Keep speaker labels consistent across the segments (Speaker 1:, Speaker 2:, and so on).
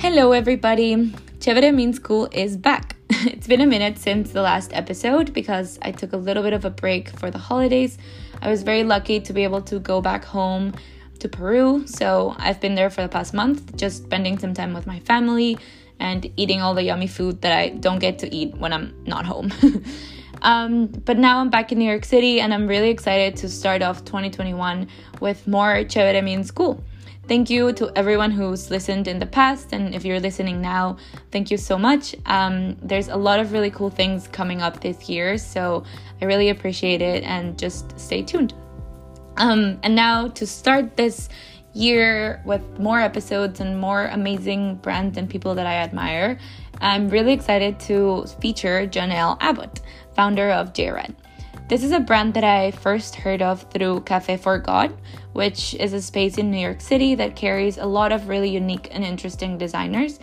Speaker 1: Hello, everybody. Chévere Means Cool is back. it's been a minute since the last episode because I took a little bit of a break for the holidays. I was very lucky to be able to go back home to Peru, so I've been there for the past month, just spending some time with my family and eating all the yummy food that I don't get to eat when I'm not home. um, but now I'm back in New York City and I'm really excited to start off 2021 with more Chévere Means Cool. Thank you to everyone who's listened in the past, and if you're listening now, thank you so much. Um, there's a lot of really cool things coming up this year, so I really appreciate it, and just stay tuned. Um, and now to start this year with more episodes and more amazing brands and people that I admire, I'm really excited to feature Janelle Abbott, founder of JRat. This is a brand that I first heard of through Café Forgot, which is a space in New York City that carries a lot of really unique and interesting designers.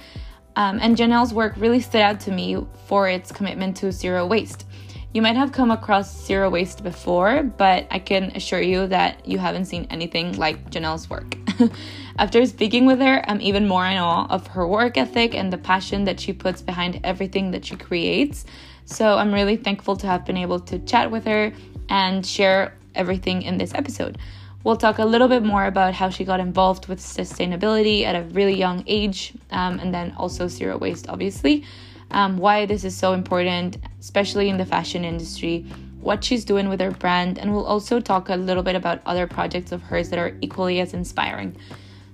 Speaker 1: Um, and Janelle's work really stood out to me for its commitment to zero waste. You might have come across zero waste before, but I can assure you that you haven't seen anything like Janelle's work. After speaking with her, I'm even more in awe of her work ethic and the passion that she puts behind everything that she creates. So I'm really thankful to have been able to chat with her and share everything in this episode. We'll talk a little bit more about how she got involved with sustainability at a really young age, um, and then also zero waste, obviously. Um, why this is so important, especially in the fashion industry, what she's doing with her brand, and we'll also talk a little bit about other projects of hers that are equally as inspiring.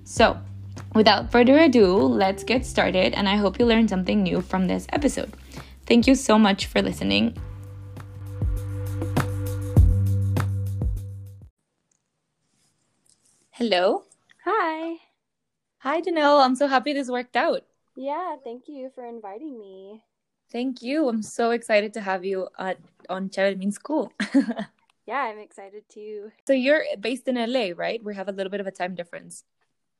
Speaker 1: So, without further ado, let's get started, and I hope you learned something new from this episode. Thank you so much for listening, Hello.
Speaker 2: Hi.
Speaker 1: Hi, Janelle. I'm so happy this worked out.
Speaker 2: Yeah, thank you for inviting me.
Speaker 1: Thank you. I'm so excited to have you at, on Chévere Means Cool.
Speaker 2: yeah, I'm excited too.
Speaker 1: So you're based in LA, right? We have a little bit of a time difference.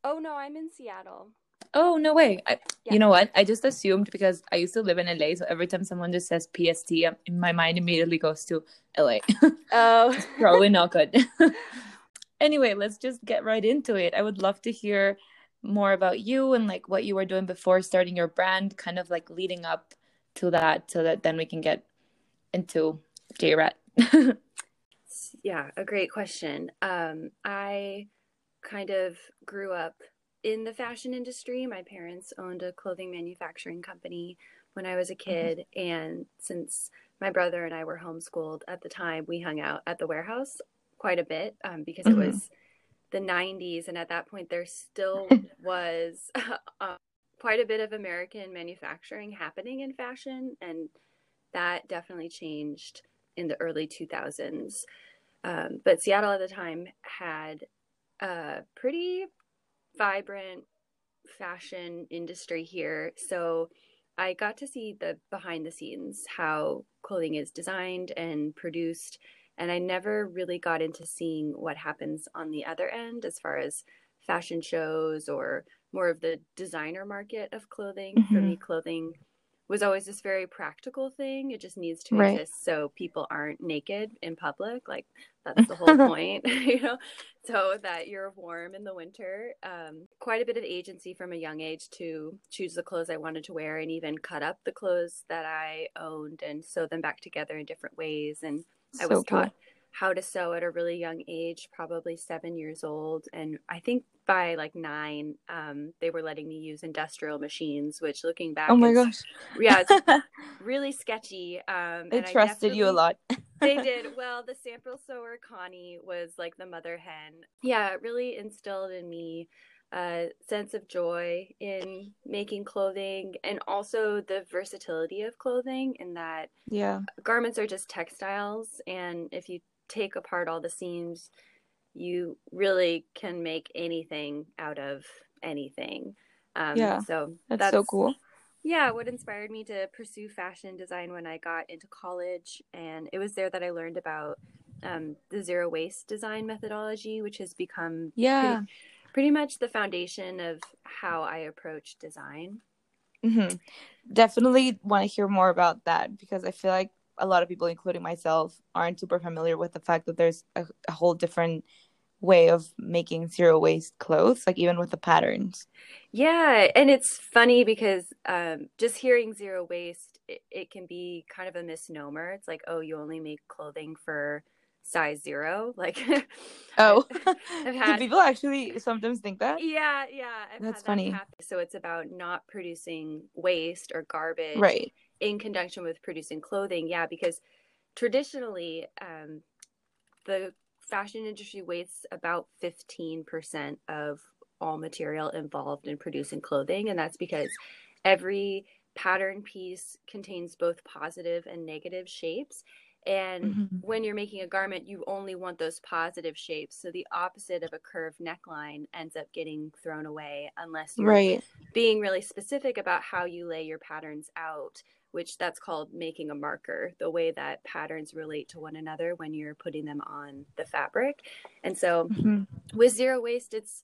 Speaker 2: Oh, no, I'm in Seattle.
Speaker 1: Oh, no way. I, yeah. You know what? I just assumed because I used to live in LA. So every time someone just says PST, in my mind immediately goes to LA.
Speaker 2: Oh.
Speaker 1: probably not good. anyway, let's just get right into it. I would love to hear more about you and like what you were doing before starting your brand, kind of like leading up to that so that then we can get into JRat.
Speaker 2: yeah, a great question. Um, I kind of grew up in the fashion industry. My parents owned a clothing manufacturing company when I was a mm-hmm. kid. Mm-hmm. And since my brother and I were homeschooled at the time, we hung out at the warehouse quite a bit um, because mm-hmm. it was the 90s and at that point there still was uh, quite a bit of american manufacturing happening in fashion and that definitely changed in the early 2000s um, but seattle at the time had a pretty vibrant fashion industry here so i got to see the behind the scenes how clothing is designed and produced and I never really got into seeing what happens on the other end as far as fashion shows or more of the designer market of clothing. Mm-hmm. For me, clothing was always this very practical thing. It just needs to right. exist so people aren't naked in public. Like that's the whole point, you know, so that you're warm in the winter. Um, quite a bit of agency from a young age to choose the clothes I wanted to wear and even cut up the clothes that I owned and sew them back together in different ways and I was taught how to sew at a really young age, probably seven years old. And I think by like nine, um, they were letting me use industrial machines, which looking back,
Speaker 1: oh my is, gosh,
Speaker 2: yeah, it's really sketchy. Um,
Speaker 1: they trusted you a lot.
Speaker 2: they did. Well, the sample sewer Connie was like the mother hen. Yeah, it really instilled in me a sense of joy in making clothing and also the versatility of clothing in that
Speaker 1: yeah.
Speaker 2: garments are just textiles. And if you take apart all the seams you really can make anything out of anything.
Speaker 1: Um, yeah so that's, that's so cool.
Speaker 2: Yeah what inspired me to pursue fashion design when i got into college and it was there that i learned about um, the zero waste design methodology which has become
Speaker 1: yeah.
Speaker 2: pretty, pretty much the foundation of how I approach design.
Speaker 1: Mm-hmm. Definitely want to hear more about that because I feel like a lot of people, including myself, aren't super familiar with the fact that there's a, a whole different way of making zero waste clothes, like even with the patterns.
Speaker 2: Yeah, and it's funny because um, just hearing zero waste, it, it can be kind of a misnomer. It's like, oh, you only make clothing for size zero. Like,
Speaker 1: oh, had, do people actually sometimes think that?
Speaker 2: Yeah, yeah.
Speaker 1: I've That's funny. That
Speaker 2: so it's about not producing waste or garbage,
Speaker 1: right?
Speaker 2: In conjunction with producing clothing, yeah, because traditionally, um, the fashion industry wastes about 15% of all material involved in producing clothing. And that's because every pattern piece contains both positive and negative shapes. And mm-hmm. when you're making a garment, you only want those positive shapes. So the opposite of a curved neckline ends up getting thrown away unless you're
Speaker 1: right.
Speaker 2: being really specific about how you lay your patterns out which that's called making a marker, the way that patterns relate to one another when you're putting them on the fabric. And so mm-hmm. with zero waste, it's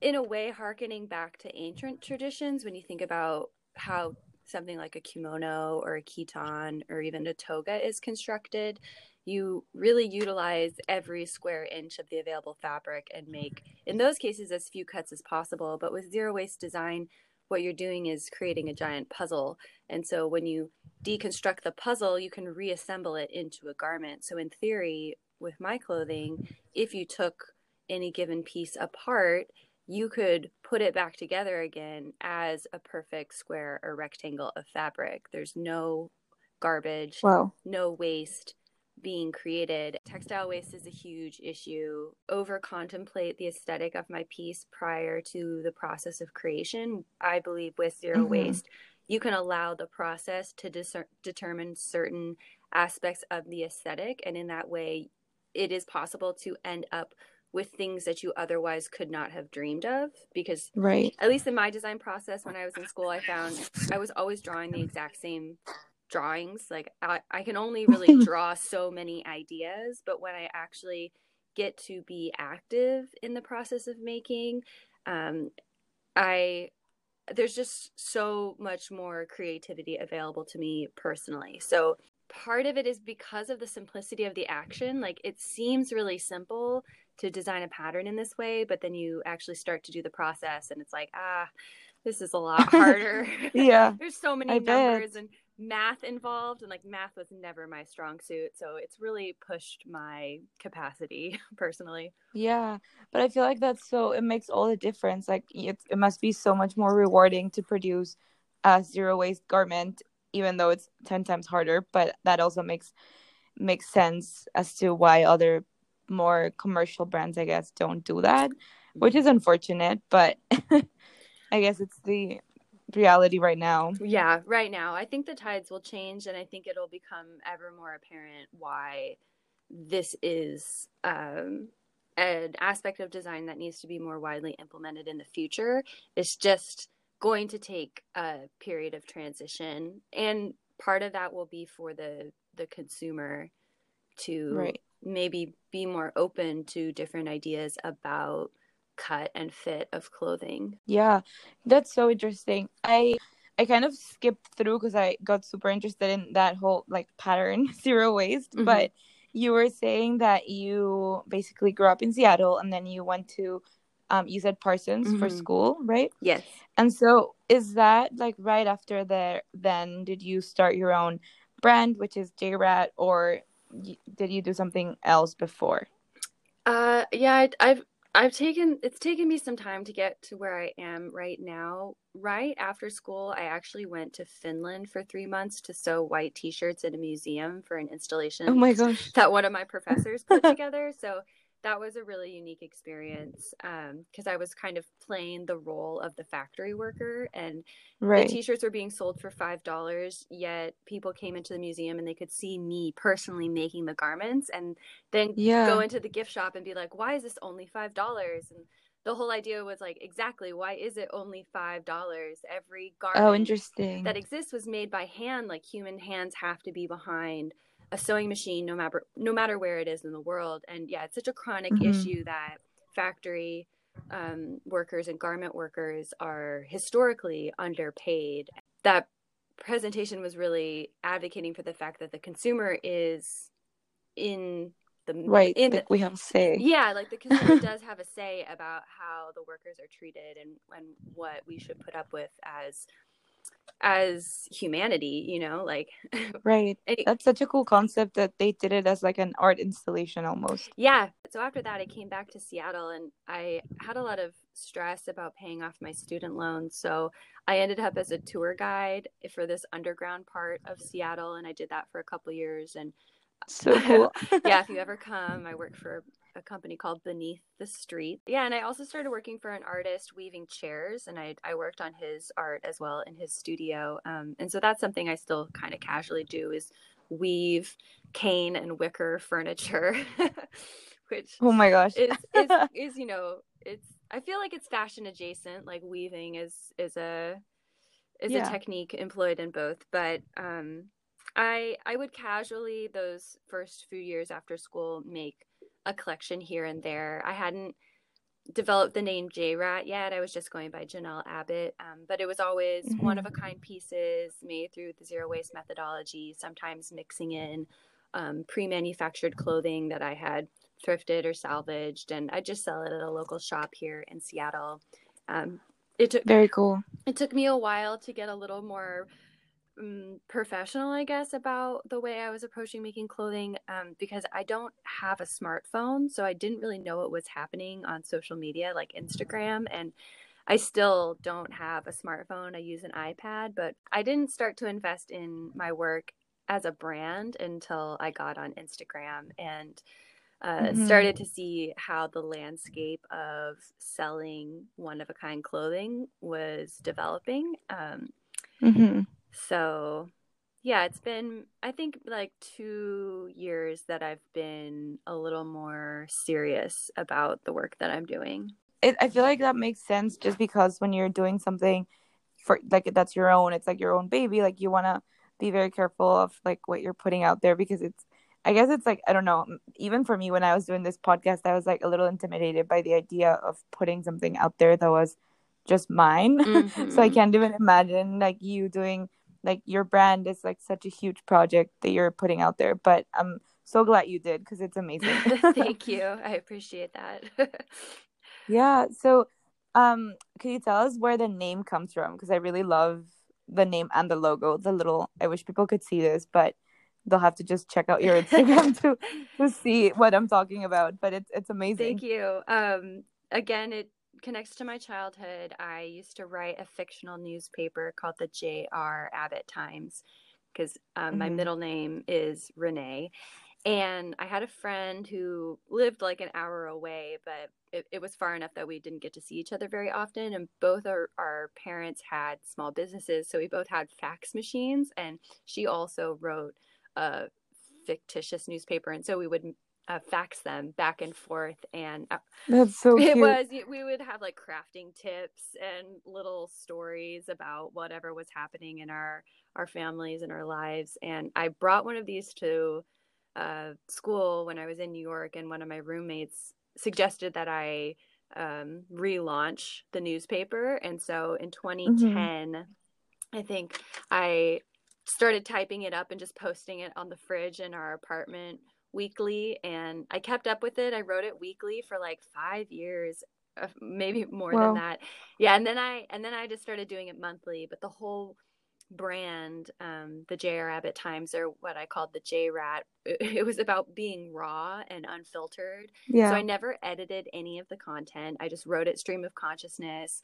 Speaker 2: in a way harkening back to ancient traditions when you think about how something like a kimono or a chiton or even a toga is constructed you really utilize every square inch of the available fabric and make in those cases as few cuts as possible but with zero waste design what you're doing is creating a giant puzzle. And so when you deconstruct the puzzle, you can reassemble it into a garment. So, in theory, with my clothing, if you took any given piece apart, you could put it back together again as a perfect square or rectangle of fabric. There's no garbage,
Speaker 1: wow.
Speaker 2: no waste being created. Textile waste is a huge issue. Over contemplate the aesthetic of my piece prior to the process of creation. I believe with 0 mm-hmm. waste, you can allow the process to dis- determine certain aspects of the aesthetic. And in that way, it is possible to end up with things that you otherwise could not have dreamed of because
Speaker 1: right.
Speaker 2: at least in my design process when i was in school i found i was always drawing the exact same drawings. Like I, I can only really draw so many ideas but when i actually get to be active in the process of making um, i there's just so much more creativity available to me personally. So part of it is because of the simplicity of the action. Like it seems really simple to design a pattern in this way but then you actually start to do the process and it's like ah this is a lot harder
Speaker 1: yeah
Speaker 2: there's so many I numbers bet. and math involved and like math was never my strong suit so it's really pushed my capacity personally
Speaker 1: yeah but i feel like that's so it makes all the difference like it, it must be so much more rewarding to produce a zero waste garment even though it's 10 times harder but that also makes makes sense as to why other more commercial brands i guess don't do that which is unfortunate but i guess it's the reality right now.
Speaker 2: Yeah, right now. I think the tides will change and I think it'll become ever more apparent why this is um, an aspect of design that needs to be more widely implemented in the future. It's just going to take a period of transition and part of that will be for the the consumer to
Speaker 1: right.
Speaker 2: Maybe be more open to different ideas about cut and fit of clothing.
Speaker 1: Yeah, that's so interesting. I I kind of skipped through because I got super interested in that whole like pattern zero waste, mm-hmm. but you were saying that you basically grew up in Seattle and then you went to um you said Parsons mm-hmm. for school, right?
Speaker 2: Yes.
Speaker 1: And so is that like right after there then did you start your own brand which is JRat or did you do something else before?
Speaker 2: Uh yeah, I've I've taken it's taken me some time to get to where I am right now. Right after school, I actually went to Finland for three months to sew white t-shirts in a museum for an installation.
Speaker 1: Oh my gosh.
Speaker 2: That one of my professors put together. So that was a really unique experience because um, I was kind of playing the role of the factory worker, and right. the T-shirts were being sold for five dollars. Yet people came into the museum and they could see me personally making the garments, and then yeah. go into the gift shop and be like, "Why is this only five dollars?" And the whole idea was like, exactly, why is it only five dollars? Every oh, garment
Speaker 1: oh, interesting.
Speaker 2: that exists was made by hand. Like human hands have to be behind a sewing machine no matter no matter where it is in the world. And yeah it's such a chronic mm-hmm. issue that factory um, workers and garment workers are historically underpaid. That presentation was really advocating for the fact that the consumer is in the
Speaker 1: right in the, we have a say.
Speaker 2: Yeah like the consumer does have a say about how the workers are treated and and what we should put up with as as humanity you know like
Speaker 1: right. that's such a cool concept that they did it as like an art installation almost.
Speaker 2: Yeah. So after that i came back to seattle and i had a lot of stress about paying off my student loans so i ended up as a tour guide for this underground part of seattle and i did that for a couple years and
Speaker 1: so cool.
Speaker 2: Yeah if you ever come i work for a company called Beneath the Street. Yeah, and I also started working for an artist weaving chairs, and I I worked on his art as well in his studio. Um, and so that's something I still kind of casually do is weave cane and wicker furniture, which
Speaker 1: oh my gosh
Speaker 2: is, is is you know it's I feel like it's fashion adjacent. Like weaving is is a is yeah. a technique employed in both, but um, I I would casually those first few years after school make a collection here and there. I hadn't developed the name J Rat yet. I was just going by Janelle Abbott, um, but it was always mm-hmm. one of a kind pieces made through the zero waste methodology, sometimes mixing in um, pre manufactured clothing that I had thrifted or salvaged. And I just sell it at a local shop here in Seattle. Um, it took
Speaker 1: very cool.
Speaker 2: It took me a while to get a little more um, professional, I guess, about the way I was approaching making clothing um, because I don't have a smartphone. So I didn't really know what was happening on social media like Instagram. And I still don't have a smartphone. I use an iPad, but I didn't start to invest in my work as a brand until I got on Instagram and uh, mm-hmm. started to see how the landscape of selling one of a kind clothing was developing. Um, mm-hmm. So, yeah, it's been, I think, like two years that I've been a little more serious about the work that I'm doing.
Speaker 1: It, I feel like that makes sense just because when you're doing something for like that's your own, it's like your own baby, like you want to be very careful of like what you're putting out there because it's I guess it's like I don't know. Even for me, when I was doing this podcast, I was like a little intimidated by the idea of putting something out there that was just mine. Mm-hmm. so I can't even imagine like you doing like your brand is like such a huge project that you're putting out there but i'm so glad you did because it's amazing.
Speaker 2: Thank you. I appreciate that.
Speaker 1: Yeah so um can you tell us where the name comes from? Because i really love the name and the logo the little i wish people could see this but they'll have to just check out your instagram to to see what i'm talking about but it's it's amazing.
Speaker 2: Thank you. Um again it connects to my childhood. I used to write a fictional newspaper called the J.R. Abbott Times because um, mm-hmm. my middle name is Renee. And I had a friend who lived like an hour away, but it, it, was far enough that we didn't get to see each other very often. And both our, our parents had small businesses. So we both had fax machines. And she also wrote a fictitious newspaper. And so we would uh, fax them back and forth and uh,
Speaker 1: that's so
Speaker 2: it was we would have like crafting tips and little stories about whatever was happening in our our families and our lives. And i brought one of these to uh, school when i was in new york and one of my roommates suggested that i um, relaunch the newspaper. And so in 2010 mm-hmm. i think i started typing it up and just posting it on the fridge in our apartment weekly and I kept up with it. I wrote it weekly for like 5 years, uh, maybe more wow. than that. Yeah, and then I and then I just started doing it monthly, but the whole brand um, the J.R. Abbott Times or what I called the J Rat it, it, was about being raw and unfiltered. Yeah. So I never edited any of the content. I just wrote it stream of consciousness,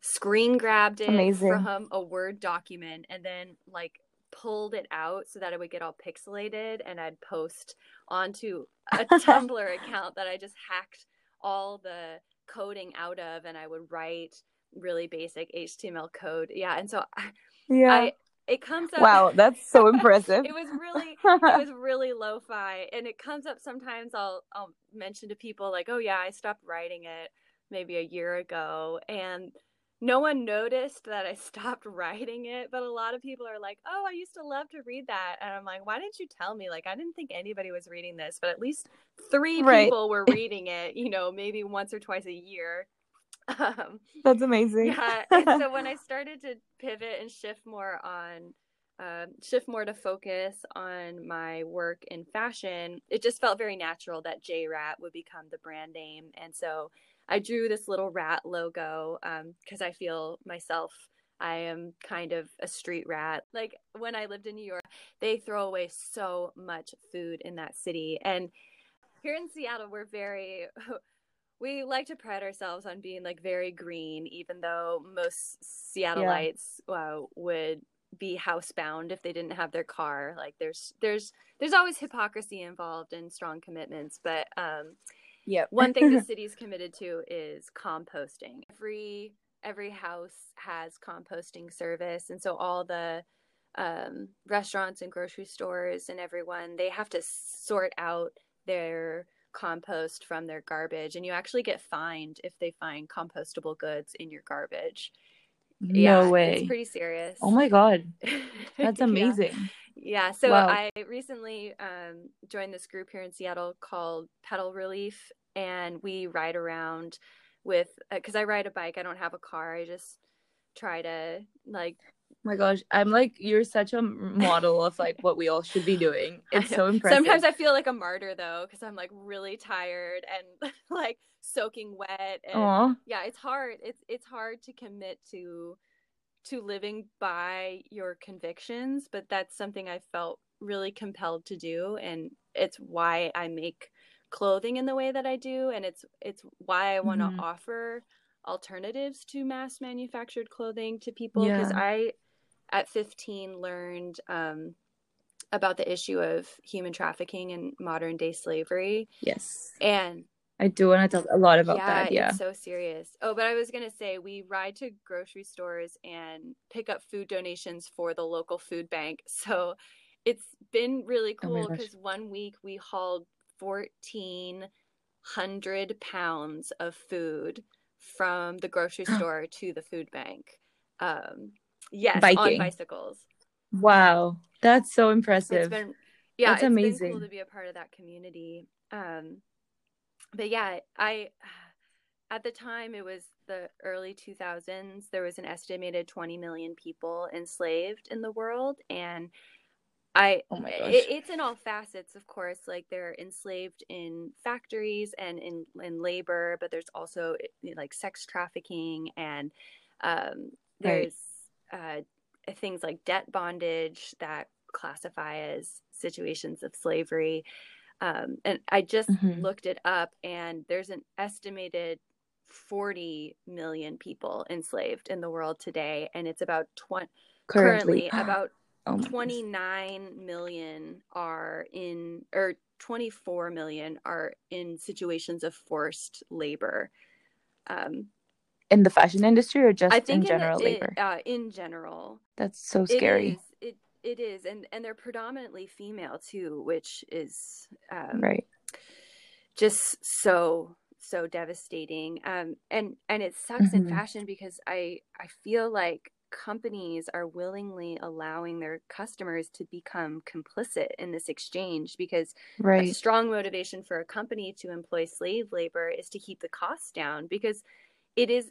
Speaker 2: screen grabbed it Amazing. from a Word document and then like pulled it out so that it would get all pixelated and I'd post onto a Tumblr account that I just hacked all the coding out of and I would write really basic HTML code. Yeah, and so yeah. I it comes up
Speaker 1: Wow, that's so impressive.
Speaker 2: it was really it was really lo-fi and it comes up sometimes I'll I'll mention to people like, "Oh yeah, I stopped writing it maybe a year ago." And no one noticed that I stopped writing it, but a lot of people are like, "Oh, I used to love to read that." And I'm like, "Why didn't you tell me? Like I didn't think anybody was reading this, but at least 3 right. people were reading it, you know, maybe once or twice a year."
Speaker 1: Um, That's amazing.
Speaker 2: yeah. And so when I started to pivot and shift more on uh, shift more to focus on my work in fashion, it just felt very natural that J Rat would become the brand name. And so I drew this little rat logo because um, I feel myself. I am kind of a street rat. Like when I lived in New York, they throw away so much food in that city. And here in Seattle, we're very we like to pride ourselves on being like very green, even though most Seattleites yeah. uh, would be housebound if they didn't have their car. Like there's there's there's always hypocrisy involved and strong commitments, but um, yeah, one thing the city's committed to is composting. Every every house has composting service, and so all the um, restaurants and grocery stores and everyone they have to sort out their compost from their garbage and you actually get fined if they find compostable goods in your garbage
Speaker 1: no yeah, way
Speaker 2: it's pretty serious
Speaker 1: oh my god that's amazing
Speaker 2: yeah. yeah, so wow. i recently um, joined this group here in seattle called pedal relief and we ride around with because uh, i ride a bike i don't have a car i just try to like
Speaker 1: my gosh, I'm like you're such a model of like what we all should be doing. It's so impressive.
Speaker 2: Sometimes I feel like a martyr though because I'm like really tired and like soaking wet and Aww. yeah, it's hard. It's it's hard to commit to to living by your convictions, but that's something I felt really compelled to do and it's why I make clothing in the way that I do and it's it's why I want to mm-hmm. offer alternatives to mass manufactured clothing to people because yeah. I at 15 learned um, about the issue of human trafficking and modern day slavery.
Speaker 1: Yes.
Speaker 2: And
Speaker 1: I do want to talk a lot about yeah, that. Yeah,
Speaker 2: it's so serious. Oh, but I was gonna say we ride to grocery stores and pick up food donations for the local food bank. So it's been really oh cool because oh one week we hauled fourteen hundred pounds of food from the grocery store to the food bank. Um, Yes, biking. on bicycles.
Speaker 1: Wow, that's so impressive.
Speaker 2: It's been, yeah, that's amazing. cool to be a part of that community. Um, but yeah, I at the time it was the early 2000s. There was an estimated 20 million people enslaved in the world, and I oh my gosh. It, it's in all facets, of course. Like they're enslaved in factories and in in labor, but there's also like sex trafficking and um, there's right uh, things like debt bondage that classify as situations of slavery. Um, and I just mm-hmm. looked it up, and there's an estimated 40 million people enslaved in the world today, and it's about 20 currently, currently about oh 29 million are in or 24 million are in situations of forced labor. Um,
Speaker 1: in the fashion industry or just in general
Speaker 2: in
Speaker 1: labor?
Speaker 2: Uh, in general.
Speaker 1: That's so scary.
Speaker 2: It is, it, it is. And, and they're predominantly female too, which is um,
Speaker 1: right.
Speaker 2: just so so devastating um and and it sucks mm-hmm. in fashion because i i feel like companies are willingly allowing their customers to become complicit in this exchange because right. a strong motivation for a company to employ slave labor is to keep the costs down because it is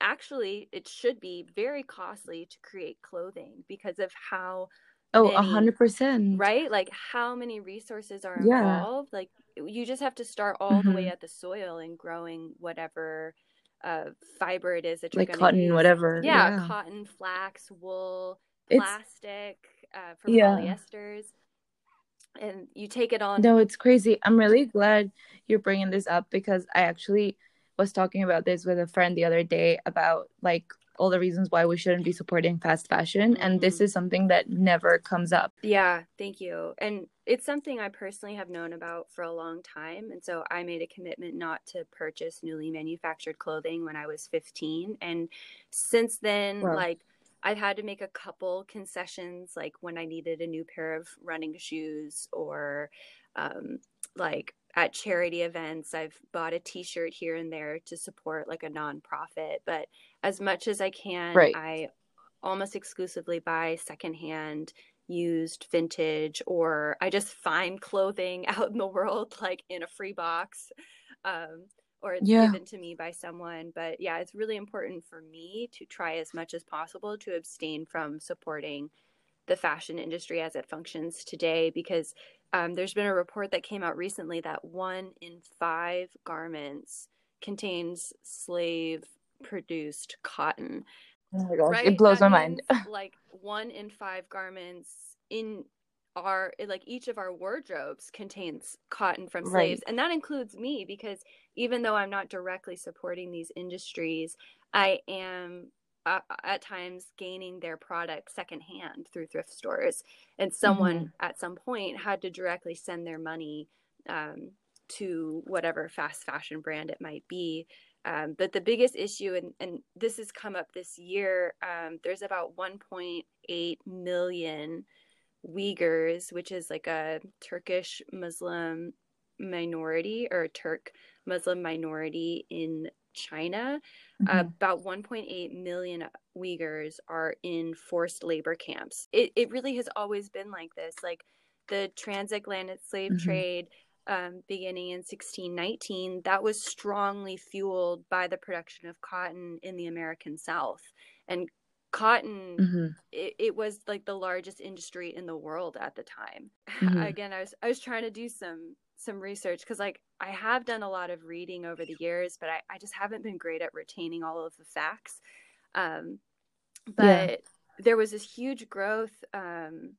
Speaker 2: actually it should be very costly to create clothing because of how
Speaker 1: oh a hundred percent
Speaker 2: right like how many resources are involved yeah. like you just have to start all mm-hmm. the way mm-hmm. at the soil and growing whatever uh, fiber it is that you're
Speaker 1: like cotton use. whatever.
Speaker 2: Yeah, yeah, cotton flax wool plastic uh, for yeah. polyesters. And you take it on.
Speaker 1: No it's crazy. I'm really glad you're bringing this up because i actually was talking about this with a friend the other day about like all the reasons why we shouldn't be supporting fast fashion and this mm-hmm. is something that never comes up
Speaker 2: yeah thank you and it's something i personally have known about for a long time and so i made a commitment not to purchase newly manufactured clothing when i was 15 and since then wow. like I've had to make a couple concessions, like when I needed a new pair of running shoes or um, like at charity events. I've bought a t-shirt here and there to support like a nonprofit, but as much as I can, right. I almost exclusively buy secondhand used vintage or I just find clothing out in the world like in a free box. Um, or it's yeah. given to me by someone. But yeah, it's really important for me to try as much as possible to abstain from supporting the fashion industry as it functions today because um, there's been a report that came out recently that one in five garments contains slave produced cotton.
Speaker 1: Oh my gosh, right? it blows that my mind.
Speaker 2: like one in five garments in our like each of our wardrobes contains cotton from slaves right. and that includes me because even though i'm not directly supporting these industries i am uh, at times gaining their product secondhand through thrift stores and someone mm-hmm. at some point had to directly send their money um, to whatever fast fashion brand it might be um, but the biggest issue and, and this has come up this year um, there's about 1.8 million Uyghurs, which is like a Turkish Muslim minority or a Turk Muslim minority in China. Mm-hmm. Uh, about 1.8 million Uyghurs are in forced labor camps. It, it really has always been like this. Like the transatlantic slave mm-hmm. trade um, beginning in 1619, that was strongly fueled by the production of cotton in the American South. And cotton mm-hmm. it, it, was like the largest industry in the world at the time mm-hmm. again i was i was trying to do some some research because like i have done a lot of reading over the years but i, I just haven't been great at retaining all of the facts um, but yeah. there was this huge growth um,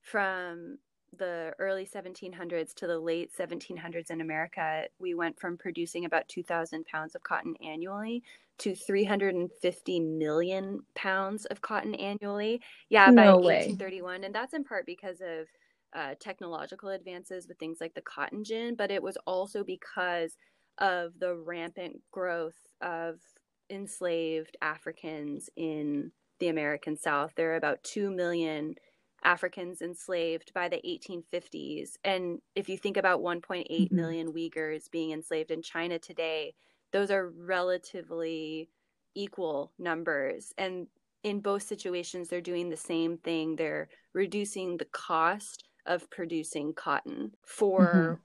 Speaker 2: from the early 1700s to the late 1700s in America, we went from producing about 2,000 pounds of cotton annually to 350 million pounds of cotton annually. Yeah, by no 1831. And that's in part because of uh, technological advances with things like the cotton gin, but it was also because of the rampant growth of enslaved Africans in the American South. There are about 2 million Africans enslaved by the 1850s. And if you think about 1.8 mm-hmm. million Uyghurs being enslaved in China today, those are relatively equal numbers. And in both situations, they're doing the same thing. They're reducing the cost of producing cotton for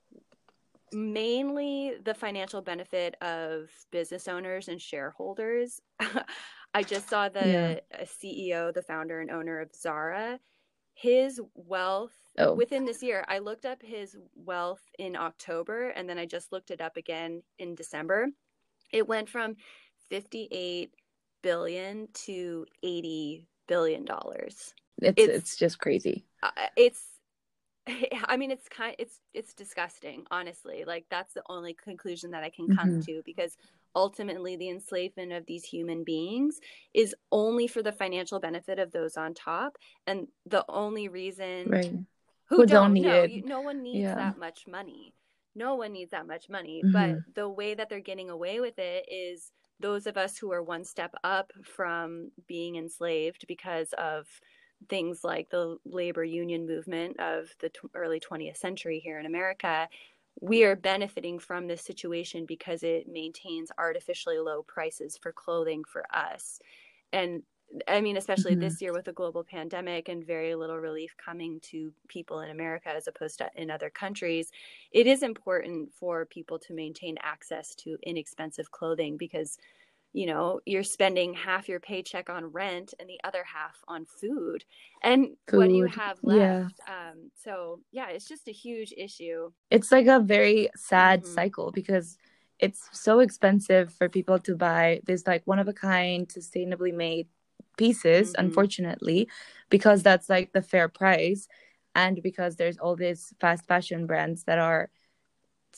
Speaker 2: mm-hmm. mainly the financial benefit of business owners and shareholders. I just saw the yeah. CEO, the founder and owner of Zara his wealth oh. within this year i looked up his wealth in october and then i just looked it up again in december it went from 58 billion to 80 billion dollars
Speaker 1: it's, it's, it's just crazy
Speaker 2: uh, it's I mean, it's kind, it's it's disgusting, honestly. Like that's the only conclusion that I can come mm-hmm. to because ultimately the enslavement of these human beings is only for the financial benefit of those on top, and the only reason
Speaker 1: right.
Speaker 2: who, who don't, don't need know, it. no one needs yeah. that much money. No one needs that much money, mm-hmm. but the way that they're getting away with it is those of us who are one step up from being enslaved because of things like the labor union movement of the t- early 20th century here in America, we are benefiting from this situation because it maintains artificially low prices for clothing for us. And I mean, especially mm-hmm. this year with a global pandemic and very little relief coming to people in America as opposed to in other countries, it is important for people to maintain access to inexpensive clothing because you know you're spending half your paycheck on rent and the other half on food and food, what do you have left yeah. um so yeah it's just a huge issue
Speaker 1: it's like a very sad mm-hmm. cycle because it's so expensive for people to buy this like one of a kind sustainably made pieces mm-hmm. unfortunately because that's like the fair price and because there's all these fast fashion brands that are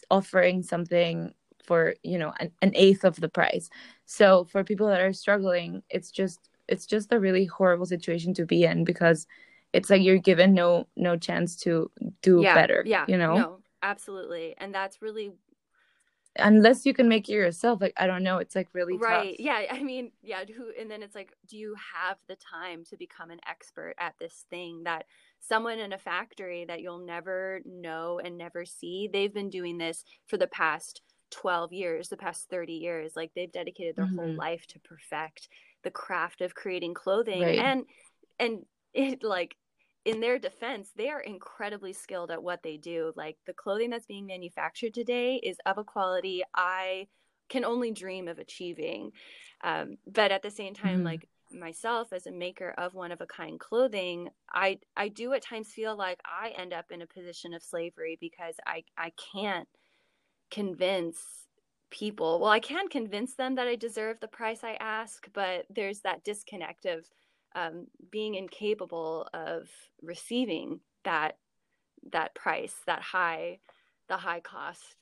Speaker 1: offering something for you know an, an eighth of the price. So for people that are struggling it's just it's just a really horrible situation to be in because it's like you're given no no chance to do
Speaker 2: yeah,
Speaker 1: better
Speaker 2: yeah.
Speaker 1: you know?
Speaker 2: No, absolutely. And that's really
Speaker 1: unless you can make it yourself like i don't know. It's like really
Speaker 2: right.
Speaker 1: tough.
Speaker 2: yeah i mean yeah who and then it's like do you have the time to become an expert at this thing that someone in a factory that you'll never know and never see they've been doing this for the past 12 years, the past 30 years. Like they've dedicated their mm-hmm. whole life to perfect the craft of creating clothing. Right. And and it like in their defense, they are incredibly skilled at what they do. Like the clothing that's being manufactured today is of a quality I can only dream of achieving. Um, but at the same time, mm-hmm. like myself as a maker of one of a kind clothing, I I do at times feel like I end up in a position of slavery because I I can't convince people. Well, I can convince them that I deserve the price I ask, but there's that disconnect of um, being incapable of receiving that that price, that high, the high cost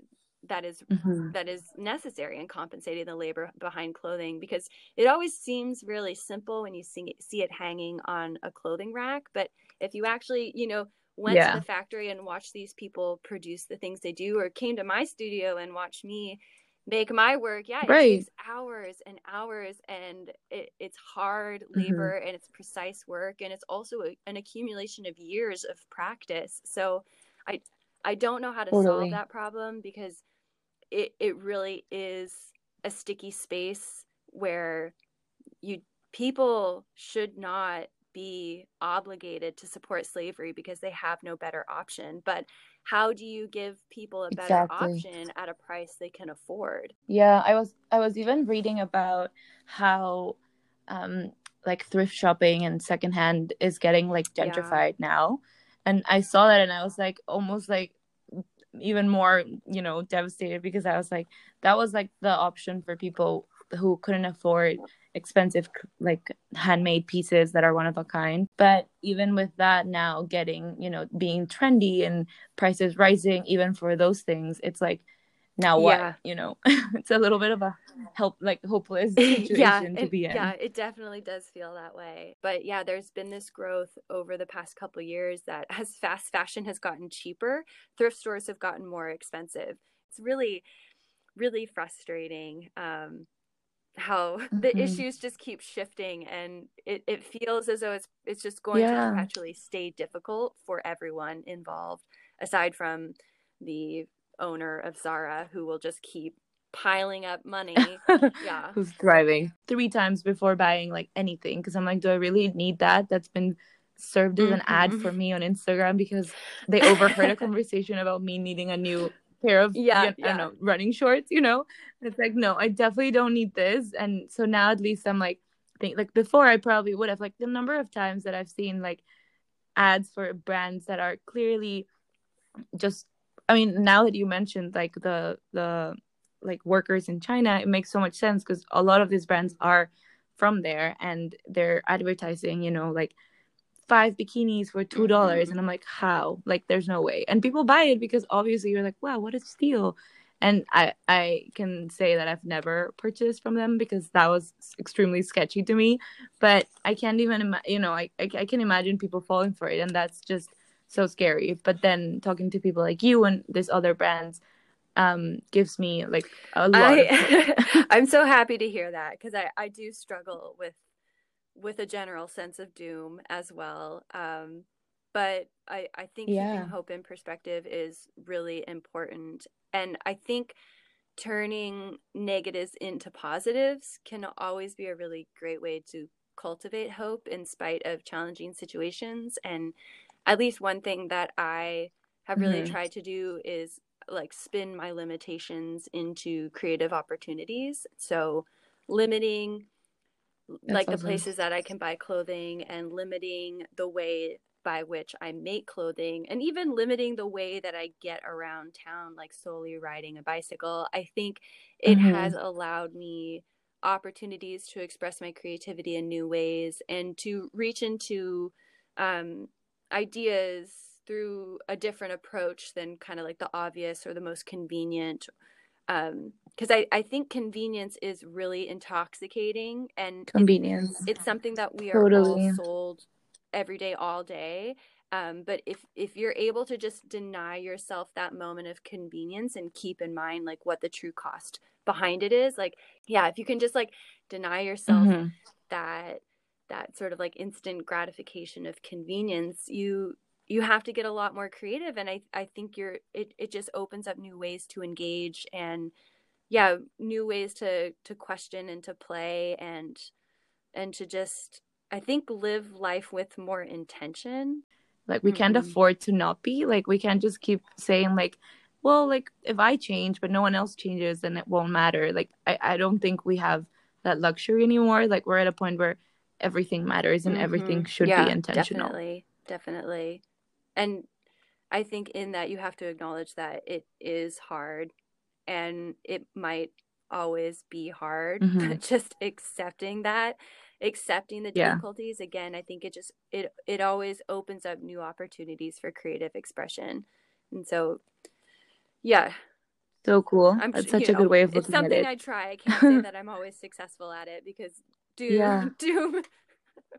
Speaker 2: that is, mm-hmm. that is necessary in compensating the labor behind clothing because it always seems really simple when you see it, see it hanging on a clothing rack but if you actually you know went yeah. to the factory and watched these people produce the things they do or came to my studio and watched me make my work yeah it right. takes hours and hours and it, it's hard mm-hmm. labor mm-hmm. and it's precise work and it's also a, an accumulation of years of practice so i i don't know how to totally. solve that problem because it, it really is a sticky space where you people should not be obligated to support slavery because they have no better option but how do you give people a better exactly. option at a price they can afford
Speaker 1: yeah i was i was even reading about how um like thrift shopping and secondhand is getting like gentrified yeah. now and i saw that and i was like almost like even more you know devastated because i was like that was like the option for people who couldn't afford expensive like handmade pieces that are one of a kind. But even with that now getting you know being trendy and prices rising even for those things it's like now what yeah. you know? It's a little bit of a help like hopeless situation yeah, to
Speaker 2: it,
Speaker 1: be in.
Speaker 2: yeah it definitely does feel that way. But yeah there's been this growth over the past couple years that as fast fashion has gotten cheaper. Thrift stores have gotten more expensive. It's really really frustrating um how mm-hmm. the issues just keep shifting and it, it feels as though it's it's just going yeah. to perpetually stay difficult for everyone involved aside from the owner of Zara who will just keep piling up money. yeah.
Speaker 1: Who's thriving three times before buying like anything. Cause I'm like, do I really need that? That's been served as an ad for mm-hmm. me on Instagram because they overheard a conversation about me needing a new pair of yeah, you know, yeah. I don't know running shorts, you know. And it's like, no, I definitely don't need this. And so now at least I'm like think like before I probably would have like the number of times that I've seen like ads for brands that are clearly just I mean, now that you mentioned like the the like workers in China, it makes so much sense because a lot of these brands are from there and they're advertising, you know, like five bikinis for two dollars, mm-hmm. and I'm like, how? Like, there's no way. And people buy it because obviously you're like, wow, what a steal. And I I can say that I've never purchased from them because that was extremely sketchy to me. But I can't even, you know, I, I I can imagine people falling for it, and that's just so scary. But then talking to people like you and these other brands um gives me like a lot
Speaker 2: I, i'm so happy to hear that because i i do struggle with with a general sense of doom as well um but i i think yeah. keeping hope in perspective is really important and i think turning negatives into positives can always be a really great way to cultivate hope in spite of challenging situations and at least one thing that I have really mm-hmm. tried to do is like spin my limitations into creative opportunities. So limiting That's like awesome. the places that I can buy clothing and limiting the way by which I make clothing and even limiting the way that I get around town, like solely riding a bicycle. I think it mm-hmm. has allowed me opportunities to express my creativity in new ways and to reach into um, ideas through a different approach than kind of like the obvious or the most convenient um because I, I think convenience is really intoxicating and
Speaker 1: convenience
Speaker 2: it's, it's something that we are totally. all sold every day all day um, but if if you're able to just deny yourself that moment of convenience and keep in mind like what the true cost behind it is like yeah if you can just like deny yourself mm-hmm. that that sort of like instant gratification of convenience you you have to get a lot more creative and i i think you're it, it just opens up new ways to engage and yeah new ways to to question and to play and and to just i think live life with more intention
Speaker 1: like we mm-hmm. can't afford to not be like we can't just keep saying like well like if i change but no one else changes then it won't matter like i i don't think we have that luxury anymore like we're at a point where everything matters and mm-hmm. everything should yeah, be intentional.
Speaker 2: Definitely, definitely. And I think in that you have to acknowledge that it is hard and it might always be hard, mm-hmm. but just accepting that, accepting the difficulties yeah. again, I think it just it it always opens up new opportunities for creative expression. And so yeah,
Speaker 1: so cool. I'm, That's such a know, good way of looking
Speaker 2: at it. It's
Speaker 1: something
Speaker 2: I try. I can't say that I'm always successful at it because doom, yeah. doom.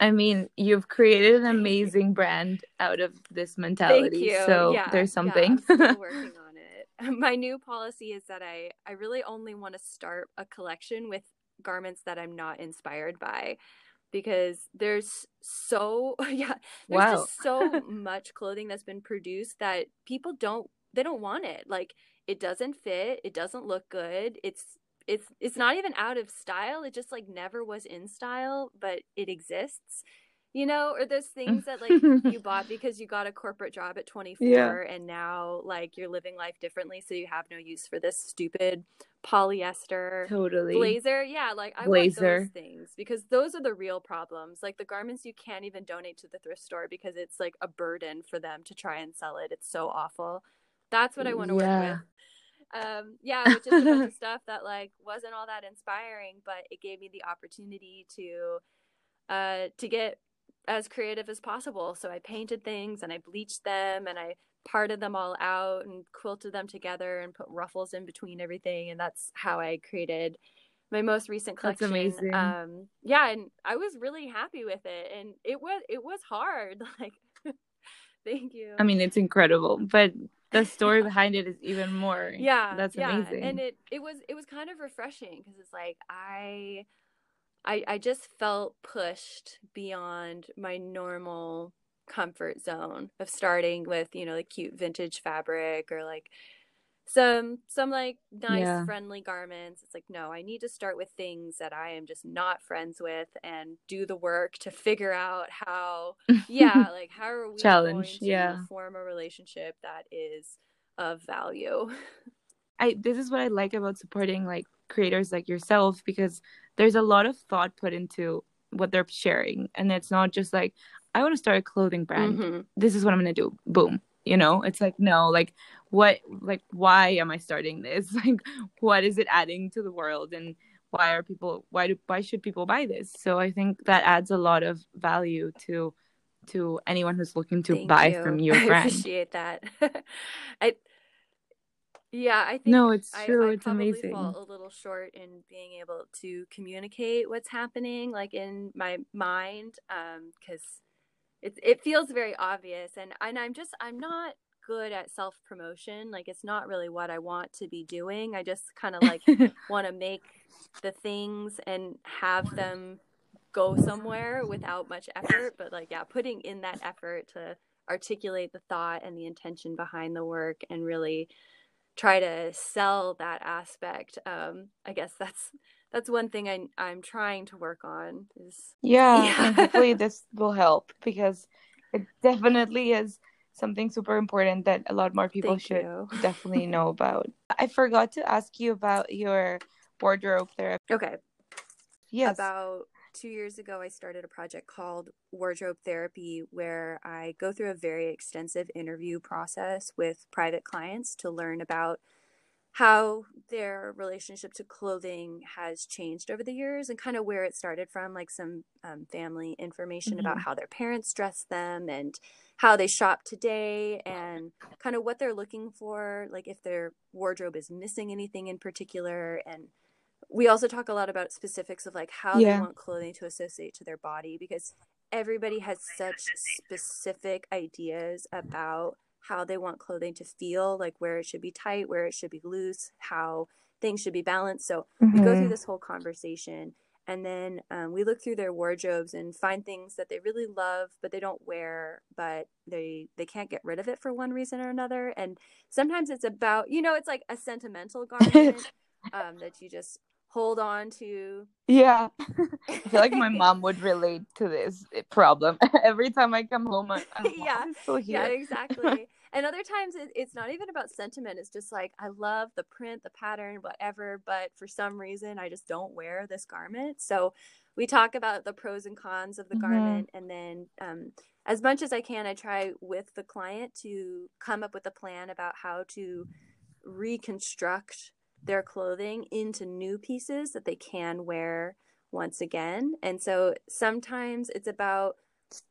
Speaker 1: I mean, you've created an amazing brand out of this mentality. So yeah, there's something.
Speaker 2: Yeah, My new policy is that I I really only want to start a collection with garments that I'm not inspired by because there's so yeah there's wow. just so much clothing that's been produced that people don't they don't want it like it doesn't fit it doesn't look good it's it's it's not even out of style it just like never was in style but it exists you know or those things that like you bought because you got a corporate job at 24 yeah. and now like you're living life differently so you have no use for this stupid polyester
Speaker 1: totally
Speaker 2: blazer yeah like i blazer. want those things because those are the real problems like the garments you can't even donate to the thrift store because it's like a burden for them to try and sell it it's so awful that's what i want to yeah. work with um yeah which is a bunch of stuff that like wasn't all that inspiring but it gave me the opportunity to uh to get as creative as possible. So i painted things and i bleached them and i parted them all out and quilted them together and put ruffles in between everything. And that's how i created my most recent collection.
Speaker 1: that's amazing.
Speaker 2: um yeah and i was really happy with it. And it was it was hard. Like thank you.
Speaker 1: I mean it's incredible but the story behind it is even more.
Speaker 2: Yeah
Speaker 1: that's
Speaker 2: yeah.
Speaker 1: amazing.
Speaker 2: and it it was it was kind of refreshing because it's like i i i just felt pushed beyond my normal comfort zone of starting with you know the cute vintage fabric or like some some like nice yeah. friendly garments. It's like no i need to start with things that i am just not friends with and do the work to figure out how yeah like how are we challenge yeah. form a relationship that is of value?
Speaker 1: I this is what i like about supporting like creators like yourself because there's a lot of thought put into what they're sharing. And it's not just like i want to start a clothing brand. Mm-hmm. this is what i'm going to do. Boom you know? It's like no like what like why am i starting this? Like what is it adding to the world? And why are people why do why should people buy this? So i think that adds a lot of value to to anyone who's looking to
Speaker 2: Thank
Speaker 1: buy
Speaker 2: you.
Speaker 1: from your
Speaker 2: brand.
Speaker 1: i
Speaker 2: appreciate that. I yeah i think
Speaker 1: no it's true
Speaker 2: I, I
Speaker 1: it's amazing
Speaker 2: fall a little short in being able to communicate what's happening like in my mind um because it, it feels very obvious and and i'm just i'm not good at self promotion. Like it's not really what I want to be doing. I just kind of like want to make the things and have them go somewhere without much effort. But like, yeah, putting in that effort to articulate the thought and the intention behind the work and really try to sell that aspect. Um, I guess that's that's one thing I I'm trying to work on. Is
Speaker 1: yeah, yeah. hopefully this will help because it definitely is something super important that a lot more people
Speaker 2: Thank
Speaker 1: should
Speaker 2: you.
Speaker 1: definitely know about. I forgot to ask you about your wardrobe therapy.
Speaker 2: Okay.
Speaker 1: Yes.
Speaker 2: About two years ago, I started a project called Wardrobe Therapy where I go through a very extensive interview process with private clients to learn about how their relationship to clothing has changed over the years and kind of where it started from, like some um, family information mm-hmm. about how their parents dressed them and how they shop today and kind of what they're looking for, like if their wardrobe is missing anything in particular. And we also talk a lot about specifics of like how yeah. they want clothing to associate to their body because everybody has such specific ideas about how they want clothing to feel, like where it should be tight, where it should be loose, how things should be balanced. So mm-hmm. we go through mm-hmm. this whole conversation and then um, we look through their wardrobes and find things that they really love but they don't wear but they they can't get rid of it for one reason or another and sometimes it's about you know it's like a sentimental garment um, that you just hold on to.
Speaker 1: Yeah. I feel like my mom would relate to this problem. Every time I come home, I'm,
Speaker 2: yeah, yeah, exactly. and other times it, it's not even about sentiment it's just like i love the print the pattern whatever but for some reason i just don't wear this garment so we talk about the pros and cons of the mm-hmm. garment and then um, as much as i can i try with the client to come up with a plan about how to reconstruct their clothing into new pieces that they can wear once again and so sometimes it's about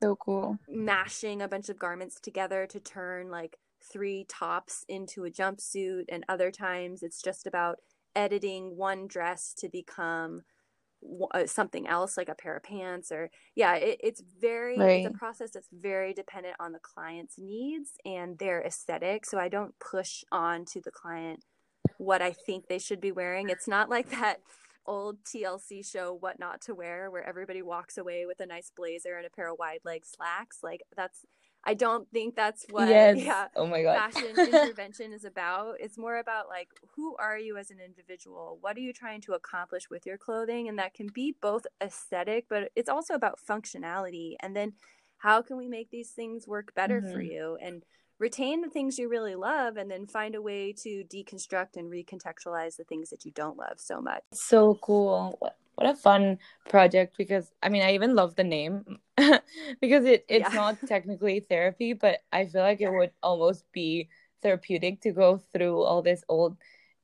Speaker 1: so cool.
Speaker 2: Mashing a bunch of garments together to turn like three tops into a jumpsuit, and other times it's just about editing one dress to become uh, something else like a pair of pants or yeah it, it's very right. it's a process that's very dependent on the client's needs and their aesthetic so i don't push on to the client what i think they should be wearing it's not like that old TLC show What Not to Wear where everybody walks away with a nice blazer and a pair of wide leg slacks. Like that's I don't think that's what
Speaker 1: yes. yeah, oh my
Speaker 2: god. fashion intervention is about. It's more about like who are you as an individual? What are you trying to accomplish with your clothing? And that can be both aesthetic, but it's also about functionality. And then how can we make these things work better mm-hmm. for you? And retain the things you really love and then find a way to deconstruct and recontextualize the things that you don't love so much.
Speaker 1: So cool. What, what a fun project because I mean I even love the name because it it's yeah. not technically therapy but I feel like it would almost be therapeutic to go through all this old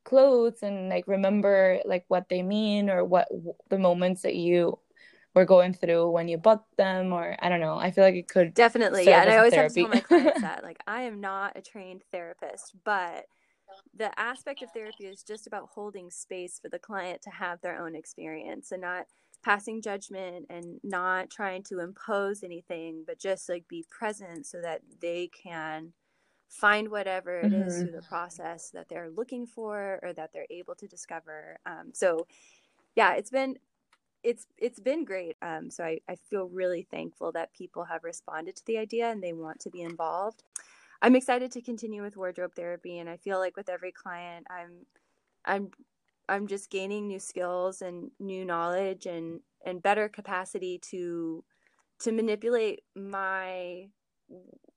Speaker 1: clothes and like remember like what they mean or what the moments that you were going through when you bought them or i don't know i feel like it could
Speaker 2: definitely yeah and i always therapy. have to tell my clients that like i am not a trained therapist but the aspect of therapy is just about holding space for the client to have their own experience and not passing judgment and not trying to impose anything but just like be present so that they can find whatever it mm-hmm. is through the process that they're looking for or that they're able to discover um, so yeah it's been it's it's been great. Um, so I, I feel really thankful that people have responded to the idea and they want to be involved. I'm excited to continue with wardrobe therapy, and I feel like with every client, I'm I'm I'm just gaining new skills and new knowledge and and better capacity to to manipulate my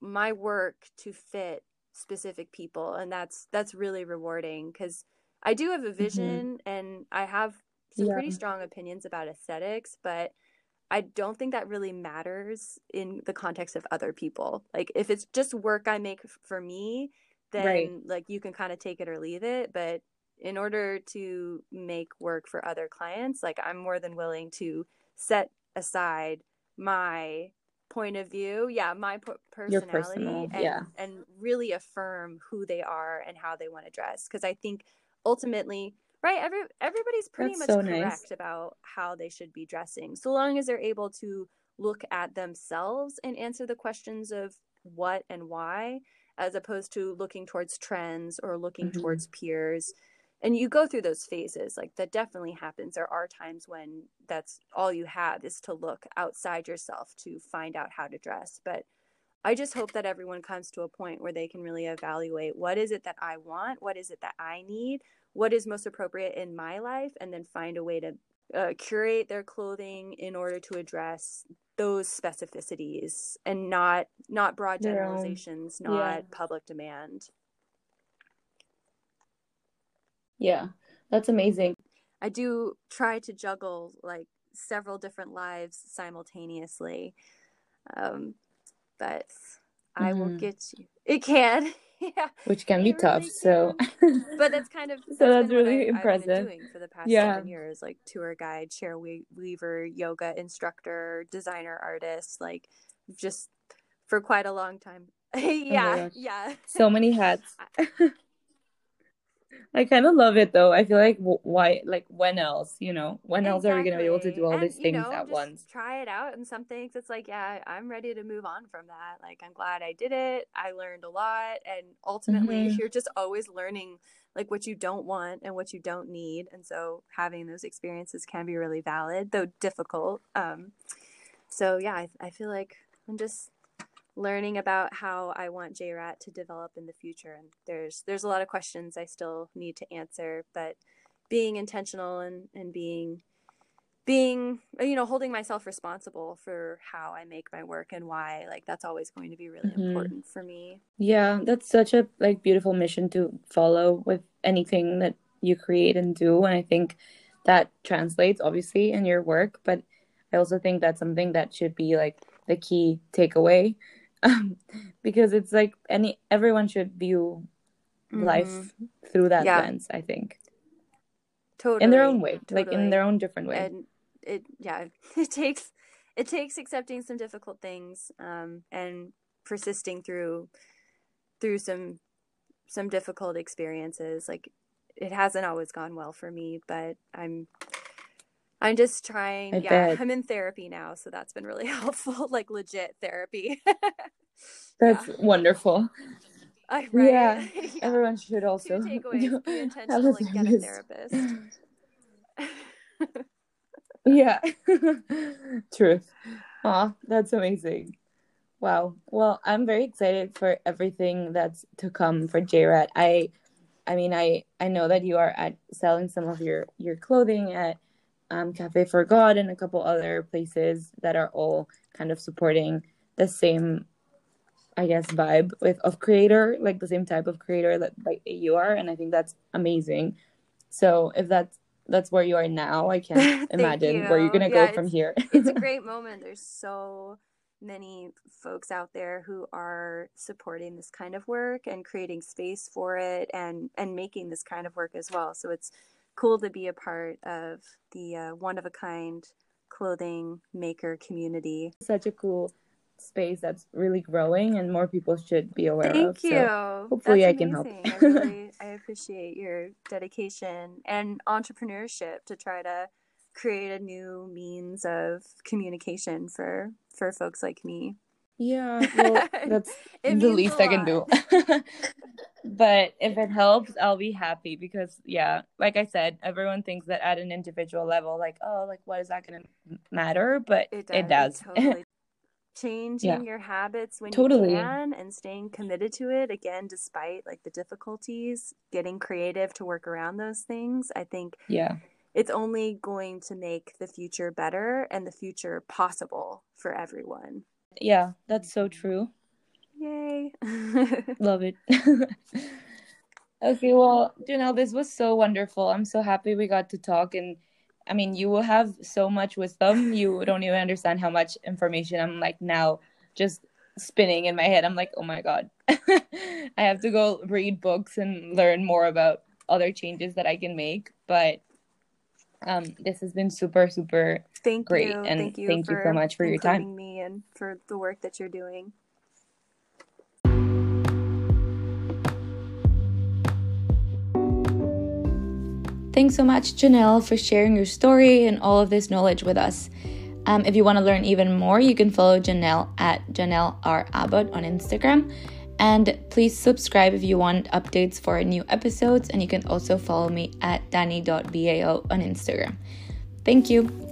Speaker 2: my work to fit specific people and that's that's really rewarding because I do have a mm-hmm. vision mm-hmm. and I have some yeah. pretty strong opinions about aesthetics, but I don't think that really matters in the context of other people. Like if it's just work I make for me, then right. like you can kind of take it or leave it, but in order to make work for other clients, like I'm more than willing to set aside my point of view, yeah, my personality personal, and,
Speaker 1: yeah.
Speaker 2: and really affirm who they are and how they want to dress because I think ultimately right every everybody's pretty That's much so correct nice. about how they should be dressing so long as they're able to look at themselves and answer the questions of what and why as opposed to looking towards trends or looking mm-hmm. towards peers and you go through those phases like that definitely happens there are times when that's all you have is to look outside yourself to find out how to dress but i just hope that everyone comes to a point where they can really evaluate what is it that i want what is it that i need what is most appropriate in my life and then find a way to uh, curate their clothing in order to address those specificities and not not broad generalizations not yeah. public demand
Speaker 1: yeah that's amazing
Speaker 2: i do try to juggle like several different lives simultaneously um, but mm-hmm. i will mm-hmm. get you it can yeah,
Speaker 1: which can be tough. Really so,
Speaker 2: but that's kind of
Speaker 1: that's so that's really I, impressive.
Speaker 2: doing for the past yeah. seven years, like tour guide, chair weaver, yoga instructor, designer, artist, like just for quite a long time. Oh yeah, oh yeah.
Speaker 1: So many hats. I kind of love it though. I feel like why, like when else, you know, when exactly. else are we gonna be able to do all and, these things know, at once?
Speaker 2: Try it out, and some things it's like, yeah, I'm ready to move on from that. Like I'm glad I did it. I learned a lot, and ultimately, mm-hmm. you're just always learning like what you don't want and what you don't need, and so having those experiences can be really valid, though difficult. Um, so yeah, I, I feel like I'm just learning about how I want JRat to develop in the future. And there's there's a lot of questions I still need to answer, but being intentional and, and being being you know holding myself responsible for how i make my work and why like that's always going to be really mm-hmm. important for me
Speaker 1: yeah that's such a like beautiful mission to follow with anything that you create and do and i think that translates obviously in your work but i also think that's something that should be like the key takeaway because it's like any everyone should view mm-hmm. life through that yeah. lens i think totally in their own way totally. like in their own different way
Speaker 2: and it yeah it takes it takes accepting some difficult things um, and persisting through through some some difficult experiences like it hasn't always gone well for me but i'm i'm just trying I yeah bet. i'm in therapy now so that's been really helpful like legit therapy
Speaker 1: that's yeah. wonderful I, right? yeah, yeah, everyone should also Two takeaways. be intentional and get a therapist yeah. Truth. Aw, that's amazing. Wow. Well, I'm very excited for everything that's to come for JRat. I I mean I I know that you are at selling some of your your clothing at um, Café Forgot and a couple other places that are all kind of supporting the same I guess vibe with of creator, like the same type of creator that like you are and I think that's amazing. So if that's that's where you are now. I can't imagine you. where you're gonna yeah, go from here.
Speaker 2: it's a great moment. There's so many folks out there who are supporting this kind of work and creating space for it and and making this kind of work as well. So it's cool to be a part of the uh, one of a kind clothing maker community.
Speaker 1: Such a cool space that's really growing and more people should be aware
Speaker 2: Thank
Speaker 1: of.
Speaker 2: Thank you. So hopefully that's I can help. I really I appreciate your dedication and entrepreneurship to try to create a new means of communication for for folks like me.
Speaker 1: Yeah, well, that's the least I can do. but if it helps, I'll be happy because yeah, like I said, everyone thinks that at an individual level, like, oh, like what is that gonna matter? But it does. It does. Totally
Speaker 2: changing yeah. your habits when totally. you can and staying committed to it again despite like the difficulties getting creative to work around those things i think
Speaker 1: yeah
Speaker 2: it's only going to make the future better and the future possible for everyone
Speaker 1: yeah that's so true
Speaker 2: yay
Speaker 1: love it okay well janelle this was so wonderful i'm so happy we got to talk and I mean, you will have so much wisdom. You don't even understand how much information I'm like now just spinning in my head. I'm like, oh my God. I have to go read books and learn more about other changes that I can make. But um, this has been super, super
Speaker 2: thank
Speaker 1: great.
Speaker 2: You.
Speaker 1: And
Speaker 2: thank you,
Speaker 1: thank you so much for your time.
Speaker 2: me and for the work that you're doing.
Speaker 1: Thanks so much, Janelle, for sharing your story and all of this knowledge with us. Um, if you want to learn even more, you can follow Janelle at Janelle R. Abbott on Instagram. And please subscribe if you want updates for new episodes. And you can also follow me at danny.bao on Instagram. Thank you.